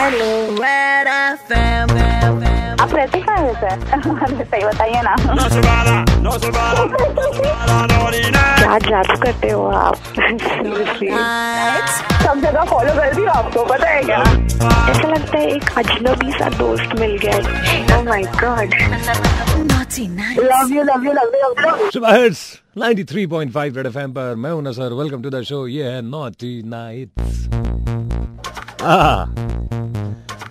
Hello आप रहते कहाँ हैं सर सही बताइए ना। क्या जादू करते हो आप। सब जगह फॉलो कर दी आपको पता है क्या? ऐसा लगता है एक अजनबी सा दोस्त मिल गया Oh oh my god love you love you love you सुबह हिट्स 93.5 रेड एफएम पर मैं हूँ Nasar welcome to the show ये है नॉटी नाइट्स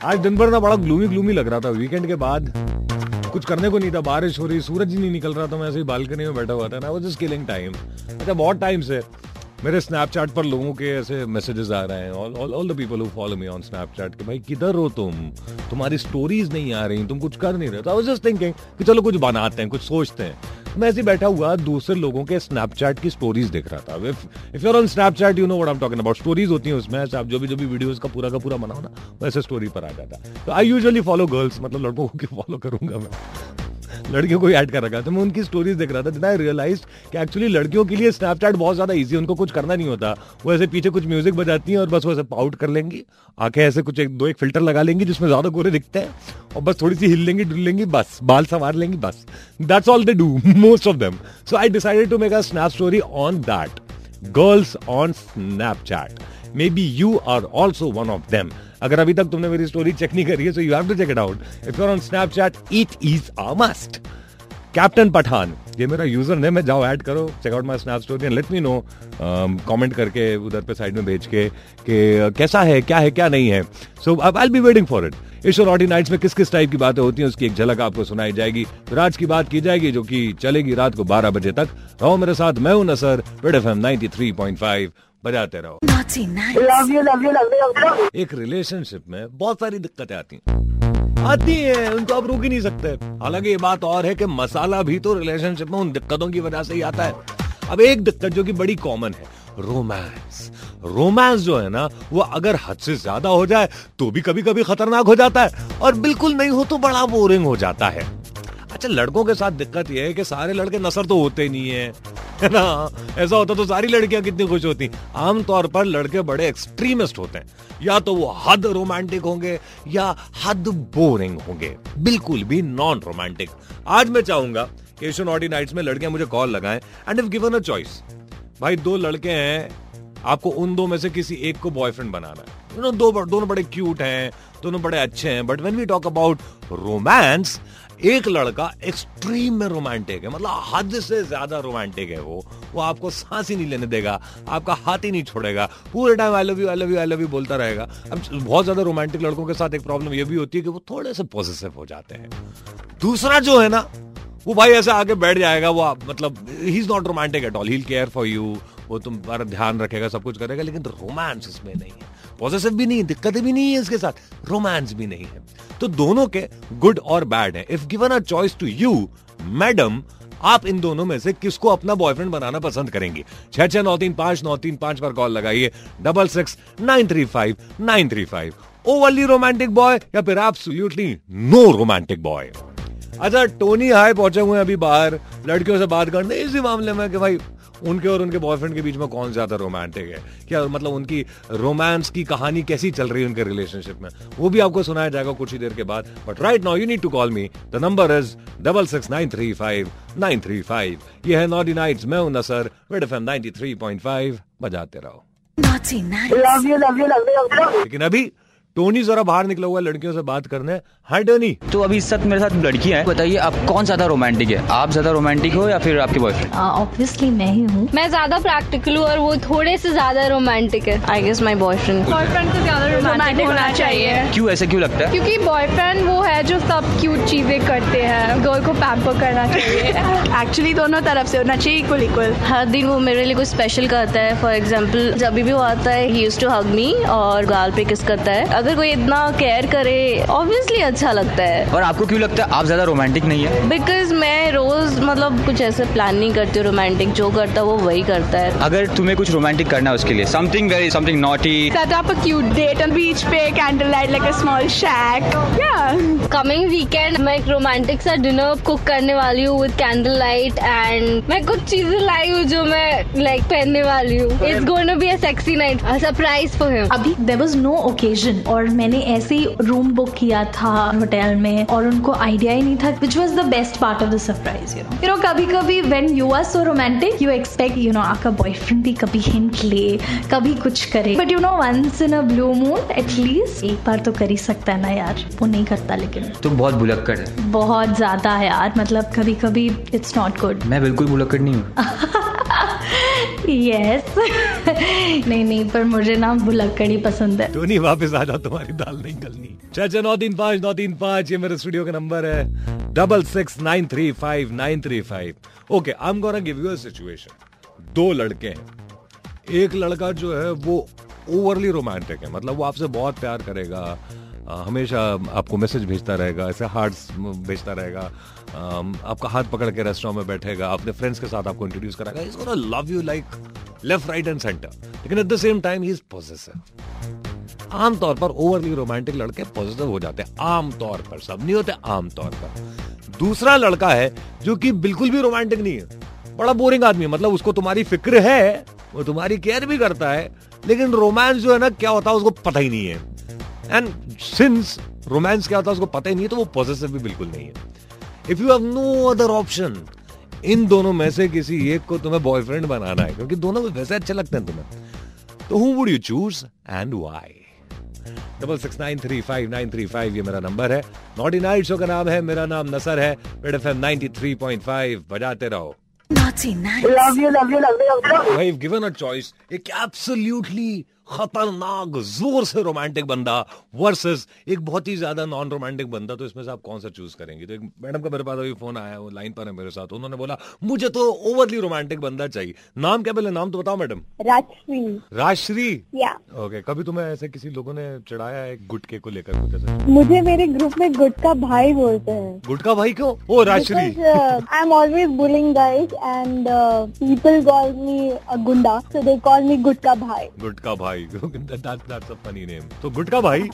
आज दिन भर ना बड़ा ग्लूमी ग्लूमी लग रहा था। वीकेंड के बाद कुछ करने को नहीं था। बारिश हो रही, सूरज ही नहीं निकल रहा था मैं ऐसे ही बालकनी में बैठा हुआ था ना। वो जस्ट किलिंग टाइम अच्छा बहुत टाइम से मेरे स्नैपचैट पर लोगों के ऐसे मैसेजेस आ रहे हैं। All all the people who follow me on Snapchat कि भाई, किधर हो तुम? तुम्हारी स्टोरीज नहीं आ रही, तुम कुछ कर नहीं रहे। तो आई वाज जस्ट थिंकिंग कि चलो कुछ बनाते हैं, कुछ सोचते हैं। मैं ऐसे बैठा हुआ दूसरे लोगों के स्नैपचैट की स्टोरीज देख रहा था। If you are on Snapchat you know what I am talking about stories होती हैं उसमें आप जो भी जो भी वीडियोस का पूरा का पूरा बनाओ ना, वैसे स्टोरी पर आ जाता। तो आई यूजुअली फॉलो गर्ल्स मतलब लड़कों को फॉलो करूँगा मैं? लड़कियों को ऐड कर रखा था। मैं उनकी स्टोरीज देख रहा था, जितना रियलाइज़ कि एक्चुअली लड़कियों के लिए स्नैपचैट बहुत ज़्यादा इजी उनको कुछ करना नहीं होता। वो ऐसे पीछे कुछ म्यूज़िक बजाती हैं और बस वो ऐसे पाउट कर लेंगी आके ऐसे कुछ एक, दो एक फ़िल्टर लगा लेंगी जिसमें ज़्यादा गोरे दिखते हैं और बस थोड़ी सी हिल लेंगी, डुल लेंगी, बस, बाल संवार लेंगी, बस। That's all they do most of them so I decided to make a snap story on that girls on Snapchat maybe you are also one of them अगर अभी तक तुमने मेरी स्टोरी चेक नहीं करी है so you have to check it out if you on Snapchat it is a must captain Pathan ये मेरा यूज़र नेम है, जाओ ऐड करो check out my snap story let me know comment करके उधर पे साइड में भेज के कि कैसा है, क्या है, क्या नहीं है. सो अब I be waiting for it इस ऑडी नाइट्स में किस किस टाइप की बातें होती हैं, उसकी एक झलक आपको सुनाई जाएगी. फिर आज की बात की जाएगी, जो कि चलेगी रात को 12 बजे तक. रहो मेरे साथ, मैं हूँ नसर रेड एफएम 93.5 बजाते रहो लव यू लव यू एक रिलेशनशिप में बहुत सारी दिक्कतें आती हैं। आती हैं उनको आप रोक ही नहीं सकते। हालाँकि ये बात और है कि मसाला भी तो रिलेशनशिप में उन दिक्कतों की वजह से ही आता है। अब एक दिक्कत जो कि बड़ी कॉमन है रोमांस रोमांस जो है ना वो अगर हद से ज़्यादा हो जाए तो भी कभी कभी खतरनाक हो जाता है। और बिल्कुल नहीं हो तो बड़ा बोरिंग हो जाता है। अच्छा लड़कों के साथ दिक्कत यह है कि सारे लड़के नसर तो होते नहीं है। है ना? ऐसा होता तो सारी लड़कियाँ कितनी खुश होती। आमतौर पर लड़के बड़े एक्सट्रीमिस्ट होते हैं। या तो वो हद रोमांटिक होंगे, या हद बोरिंग होंगे। बिल्कुल भी नॉन रोमांटिक आज मैं चाहूँगा एशियन ऑडी नाइट्स में लड़कियाँ मुझे कॉल लगाएँ and if given a choice भाई, दो लड़के हैं, आपको उन दो में से किसी एक को बॉयफ्रेंड बनाना है। यू नो दो दोनों बड़े क्यूट हैं, दोनों बड़े अच्छे हैं but when we talk about romance एक लड़का एक्सट्रीम में रोमांटिक है मतलब हद से ज़्यादा रोमांटिक है वो। वो आपको सांस ही नहीं लेने देगा, आपका हाथ ही नहीं छोड़ेगा, पूरे time I love you I love you I love you बोलता रहेगा। अब बहुत ज़्यादा रोमांटिक लड़कों के साथ एक प्रॉब्लम ये भी होती है कि वो थोड़े से पॉजिटिव हो जाते हैं। दूसरा जो है ना, वो भाई ऐसे आके बैठ जाएगा, वो मतलब he is not romantic at all he care for you वो तुम्हारा ध्यान रखेगा, सब कुछ करेगा, लेकिन रोमांस इसमें नहीं है। पॉजिटिव भी नहीं, दिक्कतें भी नहीं है इसके साथ रोमांस भी नहीं है। तो दोनों के गुड और बैड है। If given a choice to you madam आप इन दोनों में से किसको अपना बॉयफ्रेंड बनाना पसंद करेंगे? छह छह नौ तीन पाँच, नौ तीन पाँच पर कॉल लगाइए। Double six nine three five nine three five overly romantic boy या फिर एब्सोल्युटली नो रोमांटिक बॉय अच्छा टोनी हाय पहुँचे हुए हैं अभी बाहर। लड़कियों से बात करने इसी मामले में कि भाई उनके और उनके बॉयफ्रेंड के बीच में कौन ज़्यादा रोमांटिक है? क्या मतलब उनकी रोमांस की कहानी कैसी चल रही है उनके रिलेशनशिप में? वो भी आपको सुनाया जाएगा कुछ ही देर के बाद। But right now you need to call me the number is double six nine three five nine three five ये है नॉटी नाइट्स मैं हूँ Nasar red F M ninety three point five बजाते रहो। Love you love you love you लेकिन अभी Tony जरा बाहर निकला हुआ लड़कियों से बात करने। हाय टोनी तो अभी इस मेरे साथ लड़की है। बताइए आप कौन ज़्यादा रोमांटिक है? आप ज़्यादा रोमांटिक हो या फिर आपके बॉयफ्रेंड ऑब्वियसली मैं ही हूँ। मैं ज़्यादा प्रैक्टिकल हूँ और वो थोड़े से ज़्यादा रोमांटिक है। I guess my boyfriend boyfriend को ज़्यादा रोमांटिक होना चाहिए। क्यों ऐसे क्यों लगता है? क्योंकि बॉयफ्रेंड वो है जो सब क्यूट चीज़ें करते हैं। गर्ल को पैम्पर करना चाहिए। एक्चुअली दोनों तरफ़ से होना चाहिए इक्वल इक्वल हर दिन वो मेरे लिए कुछ स्पेशल करता है। फॉर एग्ज़ाम्पल जब भी वो आता है ही यूज़ टू हग मी और गाल पे किस करता है। अगर कोई इतना केयर करे ऑब्वियसली अच्छा लगता है। और आपको क्यों लगता है आप ज़्यादा रोमांटिक नहीं है? बिकॉज़ मैं रोज मतलब कुछ ऐसे प्लान नहीं करती रोमांटिक जो करता है वो वही करता है। अगर तुम्हें कुछ रोमांटिक करना है उसके लिए something very something naughty set up a cute date on beach पे candlelight like a small shack yeah coming weekend मैं एक रोमांटिक सा डिनर कुक करने वाली हूँ विद कैंडल लाइट एंड मैं कुछ चीज़ें लाई हूँ जो मैं लाइक पहनने वाली हूँ। It's going to be a sexy night a surprise for him अभी देर वॉज़ नो ओकेजन और मैंने ऐसे ही रूम बुक किया था होटल में और उनको आइडिया ही नहीं था which was the best part of the surprise you know you know कभी कभी when you are so romantic you expect you know आपका बॉयफ्रेंड भी कभी हिंट ले कभी कुछ करे. But you know once in a blue moon at least एक बार तो कर ही सकता है ना यार वो नहीं करता लेकिन. तुम बहुत भुलक्कड़ है। बहुत ज़्यादा यार मतलब कभी कभी इट्स नॉट गुड मैं बिल्कुल भुलक्कड़ नहीं हूँ। यस नहीं नहीं, पर मुझे ना भुलक्कड़ ही पसंद है। तो नहीं, वापस आ जाओ, तुम्हारी दाल नहीं गलनी। चाचा नौ, तीन, पाँच, नौ, तीन, पाँच, ये मेरे स्टूडियो का नंबर है। Double six nine three five nine three five okay I am gonna give you a situation दो लड़के हैं। एक लड़का जो है, वो ओवरली रोमांटिक है। मतलब वो आपसे बहुत प्यार करेगा। हमेशा आपको मैसेज भेजता रहेगा, ऐसे हार्ट्स भेजता रहेगा आपका हाथ पकड़ के रेस्टोरेंट में बैठेगा, अपने फ्रेंड्स के साथ आपको इंट्रोड्यूस कराएगा। Is gonna love you like left right and centre लेकिन एट द सेम टाइम ही इज़ पॉजिटिव आमतौर पर ओवरली रोमांटिक लड़के पॉजिटिव हो जाते हैं, आमतौर पर, सब नहीं होते, आमतौर पर। दूसरा लड़का है जो कि बिल्कुल भी रोमांटिक नहीं है। बड़ा बोरिंग आदमी है मतलब उसको तुम्हारी फ़िक्र है, वो तुम्हारी केयर भी करता है, लेकिन रोमांस जो है ना, क्या होता है, उसको पता ही नहीं है। एंड सिंस रोमांस क्या होता है उसको पता ही नहीं है तो वो पॉजिटिव भी बिल्कुल नहीं है। If you have no other option इन दोनों में से किसी एक को तुम्हें बॉयफ्रेंड बनाना है क्योंकि दोनों वैसे अच्छे लगते हैं तुम्हें। तो who would you choose and why double six nine three five nine three five ये मेरा नंबर है। नॉटी नाइट शो का नाम है मेरा नाम नसर है। Red F M ninety three point five बजाते रहो। Love you, love you, love you, love you. I've given a choice. एक absolutely खतरनाक ज़ोर से रोमांटिक बंदा वर्सेस एक बहुत ही ज़्यादा नॉन रोमांटिक बंदा तो इसमें से आप कौन सा चूज़ करेंगे? तो एक मैडम का मेरे पास अभी फ़ोन आया वो लाइन पर है मेरे साथ उन्होंने बोला मुझे तो ओवरली रोमांटिक बंदा चाहिए। नाम क्या पहले? नाम तो बताओ मैडम राजश्री। राजश्री? या। ओके कभी तुम्हें ऐसे किसी लोगों ने चढ़ाया है गुटके को लेकर कुछ ऐसा? मुझे मेरे ग्रुप में गुटका भाई बोलते हैं। गुटका भाई क्यों? ओ Rajshree. I am always bullying guys and people call me goonda so they call मी गुटका भाई। गुटका भाई। भाई। that's a funny name. तो गुटका भाई?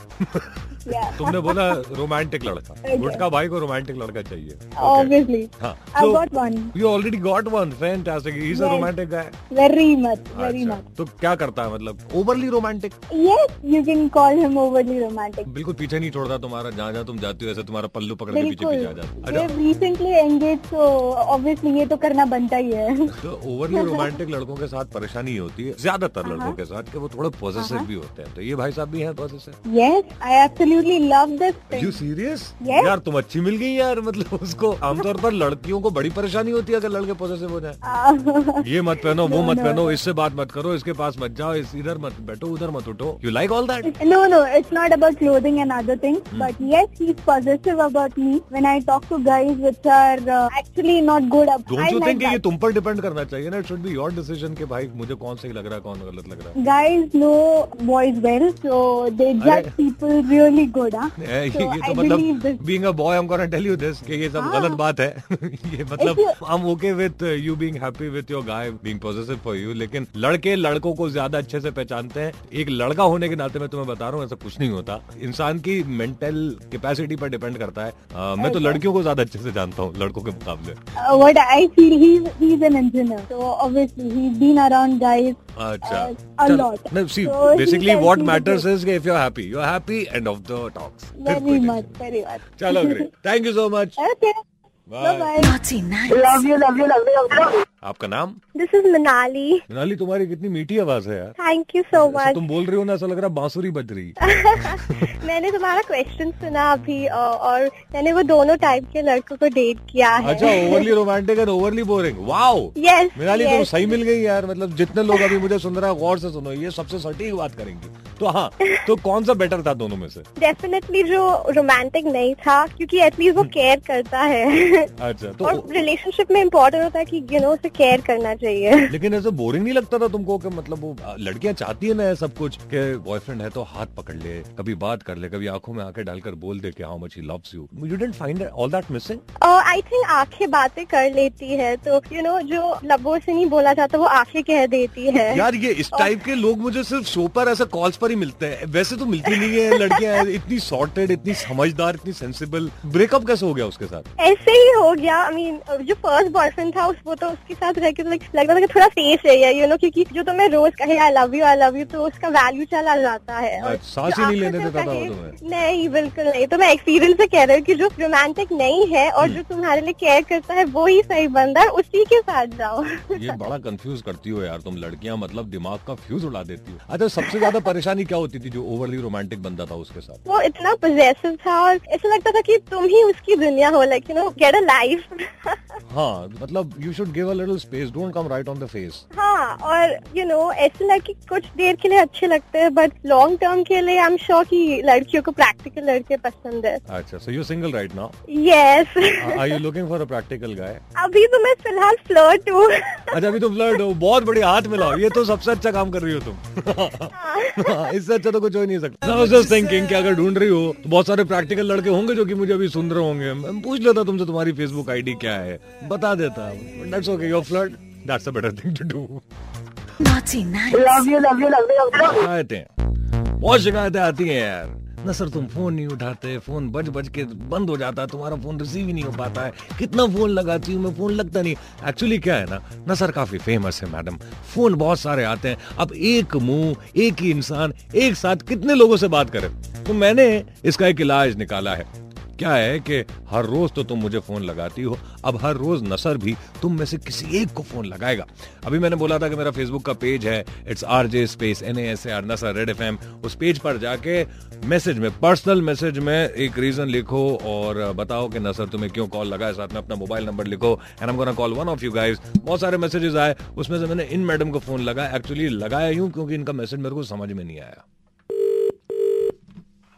तुमने बोला रोमांटिक लड़का। गुटका भाई को रोमांटिक लड़का चाहिए। ऑब्वियसली हाँ. I got one. You already got one. Fantastic. He's a romantic guy. Very much, very much. तो क्या करता है मतलब? Overly romantic Yes, you can call him overly romantic. बिल्कुल पीछे नहीं छोड़ता तुम्हारा। जहाँ जहाँ तुम जाती हो ऐसे तुम्हारा पल्लू पकड़ के पीछे पीछे आ जाता है। रिसेंटली एंगेज तो ऑब्वियसली ये तो करना बनता ही है। तो ओवरली रोमांटिक लड़कों के साथ परेशानी होती है ज़्यादातर लड़कों के साथ कि वो थोड़े पॉजिटिव भी होते हैं। तो ये भाई साहब भी हैं positive yes I absolutely love this you serious यार तुम अच्छी मिल गई यार मतलब उसको आमतौर पर लड़कियों को बड़ी परेशानी होती है अगर लड़के पॉजिटिव हो जाए। ये मत पहनो वो मत पहनो इससे बात मत करो इसके पास मत जाओ इस इधर मत बैठो उधर मत उठो। You like all that no no it's not about clothing and other things but yes he is positive about me when I talk to guys which are actually not good don't you think ये तुम पर depend करना चाहिए ना? It should be your decision कि भाई मुझे कौन सही लग रहा है कौन गलत लग रहा है। Guys no boys well so they जज पीपल रियली गुड हाँ ये तो मतलब a boy I am gonna tell you this कि ये सब गलत बात है। ये मतलब am okay with you being happy with your guy being positive for you लेकिन लड़के लड़कों को ज़्यादा अच्छे से पहचानते हैं। एक लड़का होने के नाते मैं तुम्हें बता रहा हूँ ऐसा कुछ नहीं होता। इंसान की मेंटल कैपेसिटी पर डिपेंड करता है। uh, मैं तो लड़कियों को ज़्यादा अच्छे से जानता हूँ लड़कों के मुकाबले। What I feel he he is an engineer so obviously he is been Acha. a lot. No, see, so basically what matters is if you're happy. You're happy, end of the talks. Very much, very much. Chalo, great. Thank you so much. Okay. Bye. Bye-bye. Love you, love you, love you, love you. आपका नाम? This is Manali Manali तुम्हारी कितनी मीठी आवाज़ है यार। Thank you so much तुम बोल रही हो ना ऐसा लग रहा बांसुरी बज रही। मैंने तुम्हारा क्वेश्चन सुना अभी और मैंने वो दोनों टाइप के लड़कों को डेट किया है। अच्छा overly romantic and overly boring wow yes Manali तुम सही मिल गई यार मतलब जितने लोग अभी मुझे सुन रहे हैं गौर से सुनो ये सबसे सटीक बात करेंगे। तो हाँ तो कौन सा बेटर था दोनों में से? डेफिनेटली जो रोमांटिक नहीं था क्योंकि एटलीस्ट वो केयर करता है। अच्छा तो और रिलेशनशिप में इम्पोर्टेंट होता है कि यू नो केयर करना चाहिए। लेकिन ऐसे बोरिंग नहीं लगता था तुमको कि मतलब वो लड़कियाँ चाहती है ना सब कुछ कि बॉयफ्रेंड है तो हाथ पकड़ ले कभी बात कर ले कभी आँखों में आँखें डालकर बोल दे कि how much he loves you you didn't find all that missing I think आँखें बातें कर लेती है तो यू नो जो लबों से नहीं बोला जाता वो आँखें कह देती है। यार ये इस टाइप के लोग मुझे सिर्फ़ शो पर ऐसे कॉल्स पर ही मिलते हैं। वैसे तो मिलती नहीं है लड़कियाँ इतनी सॉर्टेड इतनी समझदार इतनी सेंसिबल ब्रेकअप कैसे हो गया उसके साथ? ऐसे ही हो गया आई मीन जो फ़र्स्ट बॉयफ्रेंड था उस वो तो उसके साथ साथ रह के तो लगता था कि थोड़ा सेफ़ है यू नो क्योंकि जो तुम्हें रोज कहे I love you I love you तो उसका वैल्यू चला जाता है। अच्छा, सांस ही नहीं लेने देता था नहीं बिल्कुल नहीं। तो मैं एक्सपीरियंस से कह रही हूँ कि जो रोमांटिक नहीं है और जो तुम्हारे लिए केयर करता है वो ही सही बंदा है उसी के साथ जाओ। ये बड़ा कंफ्यूज करती हो यार तुम लड़कियाँ मतलब दिमाग का फ्यूज उड़ा देती हो। अच्छा सबसे ज़्यादा परेशानी क्या होती थी जो ओवरली रोमांटिक बंदा था उसके साथ? वो इतना पोजेसिव था और ऐसा लगता था कि तुम ही उसकी दुनिया हो like you know get a life हाँ मतलब you should give a little space don't come right on the face हाँ और यू नो ऐसे लगे कुछ देर के लिए अच्छे लगते हैं बट लॉन्ग टर्म के लिए आई एम श्योर कि लड़कियों को प्रैक्टिकल लड़के पसंद है। अच्छा so you single right now yes are you looking for a practical guy अभी तो मैं फ़िलहाल फ्लर्ट हूँ। अच्छा अभी तुम फ्लर्ट हो बहुत बड़ी हाथ मिलाओ ये तो सबसे अच्छा काम कर रही हो तुम। हाँ, इससे अच्छा तो कुछ हो ही नहीं सकता। आई वाज जस्ट थिंकिंग कि अगर ढूंढ रही हो तो बहुत सारे प्रैक्टिकल लड़के होंगे जो कि मुझे अभी सुन रहे होंगे। मैं पूछ लेता तुमसे तुम्हारी फेसबुक आईडी क्या है? बता देता। That's okay your flirt that's a better thing to do love you love you love you शिकायतें बहुत शिकायतें आती हैं यार। न सर तुम फ़ोन नहीं उठाते। फ़ोन बज बज के बंद हो जाता है। तुम्हारा फ़ोन रिसीव ही नहीं हो पाता है। कितना फ़ोन लगाती हूँ मैं? फ़ोन लगता नहीं। एक्चुअली क्या है ना न सर काफ़ी फ़ेमस है मैडम फ़ोन बहुत सारे आते हैं। अब एक मुँह एक ही इंसान एक साथ कितने लोगों से बात करे? तो मैंने इसका एक इलाज निकाला है। क्या है कि हर रोज तो तुम मुझे फ़ोन लगाती हो, अब हर रोज नसर भी तुम में से किसी एक को फ़ोन लगाएगा। अभी मैंने बोला था कि मेरा फेसबुक का पेज है it's R J space N S R Nasar Red F M उस पेज पर जाके मैसेज में पर्सनल मैसेज में एक रीजन लिखो और बताओ कि नसर तुम्हें क्यों कॉल लगा है। साथ में अपना मोबाइल नंबर लिखो and am call one of you guys बहुत सारे मैसेजेस आए, उसमें से मैंने इन मैडम को फ़ोन लगाया। एक्चुअली लगाया यूँ क्योंकि इनका मैसेज मेरे को समझ में नहीं आया।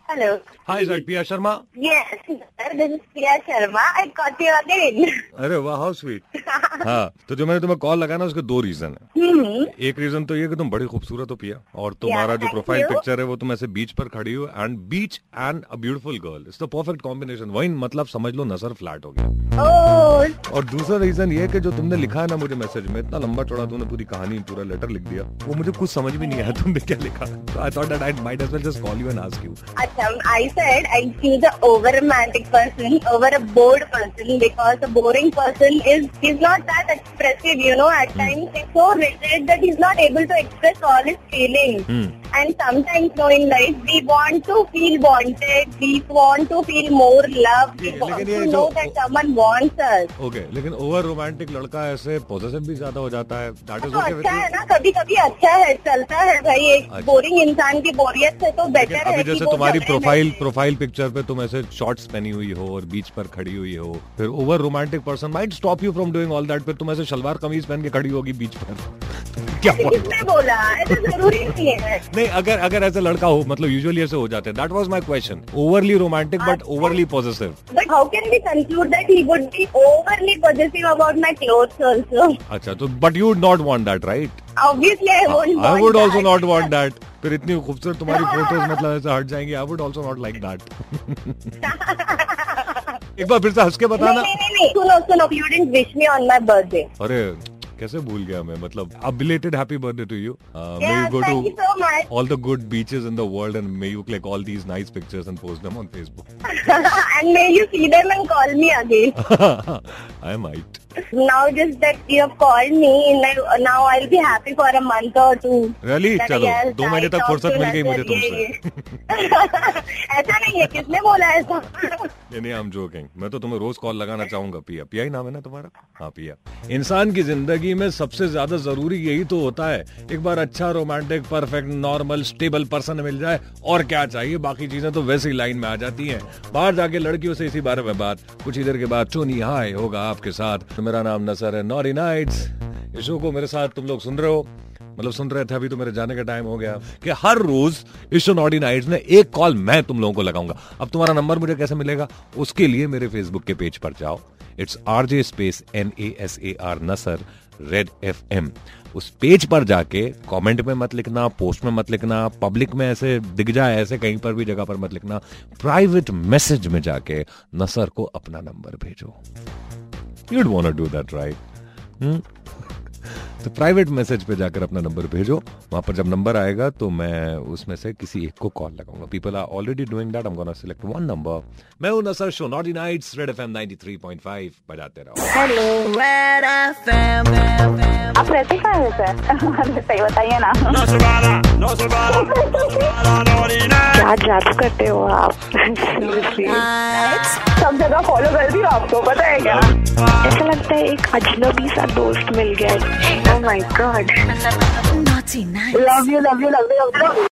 Hello. Hi, is that Pia Sharma? Yes, sir. This is Priya Sharma. I got you again. अरे वाह हाउ स्वीट हाँ तो जो मैंने तुम्हें कॉल लगाया ना उसके दो रीजन है Hmm. एक रीजन तो ये कि तुम बड़ी खूबसूरत हो पिया और तुम्हारा जो प्रोफ़ाइल पिक्चर है वो तुम ऐसे बीच पर खड़ी हो and beach and a beautiful girl it's the perfect combination वही मतलब समझ लो नज़र फ्लैट हो गया Oh, और दूसरा रीजन ये कि जो तुमने लिखा है ना मुझे मैसेज में इतना लंबा चौड़ा तुमने पूरी कहानी पूरा लेटर लिख दिया वो मुझे कुछ समझ भी नहीं आया तुमने क्या लिखा I thought that I might as well just call you and ask you Achha, I said I choose a over romantic person over a bored person because a boring person is he's not that expressive, you know. At times he's so rigid that he's not able to express all his feelings. Hmm. And sometimes, you know, in life we want to feel wanted, we want to feel more love, we want to know that someone wants us. Okay लेकिन over romantic लड़का ऐसे positive भी ज़्यादा हो जाता है that is तो अच्छा है ना कभी कभी अच्छा है चलता है भाई एक अच्छा। बोरिंग इंसान की बोरियत से तो बेटर है अभी जैसे तुम्हारी प्रोफ़ाइल प्रोफ़ाइल पिक्चर पे तुम ऐसे शॉर्ट्स पहनी हुई हो और बीच पर खड़ी हुई हो फिर over romantic person might stop you from doing all that फिर तुम ऐसे शलवार कमीज पहन के खड़ी होगी बीच पर क्या किसने बोला? ऐसा ज़रूरी नहीं है। नहीं अगर अगर ऐसा लड़का हो मतलब यूजुअली ऐसे हो जाते हैं। That was my question overly romantic but overly positive But how can we conclude that he would be overly possessive about my clothes also? अच्छा तो but you would not want that right Obviously, I won't want I would also not want that फिर इतनी खूबसूरत तुम्हारी photos मतलब ऐसे हट जाएँगी। I would also not like that एक बार फिर से हंस के बताना। नहीं नहीं नहीं। सुनो सुनो। You didn't wish me on my birthday. अरे। कैसे भूल गया मैं? मतलब a belated happy birthday to you may you go to all the good beaches in the world and may you click all these nice pictures and post them on Facebook and may you see them and call me again I am now just that you have called me now I will be happy for a month or two really चलो दो महीने तक फुर्सत मिल गई मुझे तुमसे। ऐसा नहीं है किसने बोला ऐसा? नहीं नहीं आई एम जोकिंग मैं तो तुम्हें रोज कॉल लगाना चाहूँगा पिया। पिया ही नाम है ना तुम्हारा? हाँ पिया। इंसान की ज़िंदगी में सबसे ज़्यादा ज़रूरी यही तो होता है। एक बार अच्छा romantic, perfect, normal, stable person मिल जाए, और क्या चाहिए? बाकी चीज़ें तो वैसे ही लाइन में आ जाती हैं। बाहर जाके लड़कियों से इसी बारे में बात। कुछ इधर के बाद, चुनी हाय होगा आपके साथ। तो मेरा नाम नसर है। नॉरी नाइट्स। इस शो को मेरे साथ तुम लोग सुन रहे हो। मतलब सुन रहे थे, अभी तो मेरे जाने का टाइम हो गया। कि हर रोज इस शो नॉटी नाइट्स में एक कॉल मैं तुम लोगों को लगाऊँगा। अब तुम्हारा नंबर मुझे कैसे मिलेगा? उसके लिए मेरे फेसबुक के पेज पर जाओ। It's R J space N A S A R Nasar. Red F M. उस पेज पर जाके कमेंट में मत लिखना, पोस्ट में मत लिखना, पब्लिक में ऐसे दिख जाए, ऐसे कहीं पर भी जगह पर मत लिखना, प्राइवेट मैसेज में जाके नसर को अपना नंबर भेजो। You'd want do that right तो प्राइवेट मैसेज पे जाकर अपना नंबर भेजो। वहाँ पर जब नंबर आएगा तो मैं उसमें से किसी एक को कॉल लगाऊँगा। People are already doing that I am gonna select one number मैं हूँ Nasar show naughty nights Red FM 93.5 बजाते रहो। हेलो रेड एफएम आप रहते कहाँ हैं सर सही बताइए ना। क्या जादू करते हो आप? सब जगह फॉलो कर दी आपको पता है क्या? ऐसा लगता है एक अजनबी सा दोस्त मिल गया Oh my God. Naughty, nice. Love you, love you, love you, love you.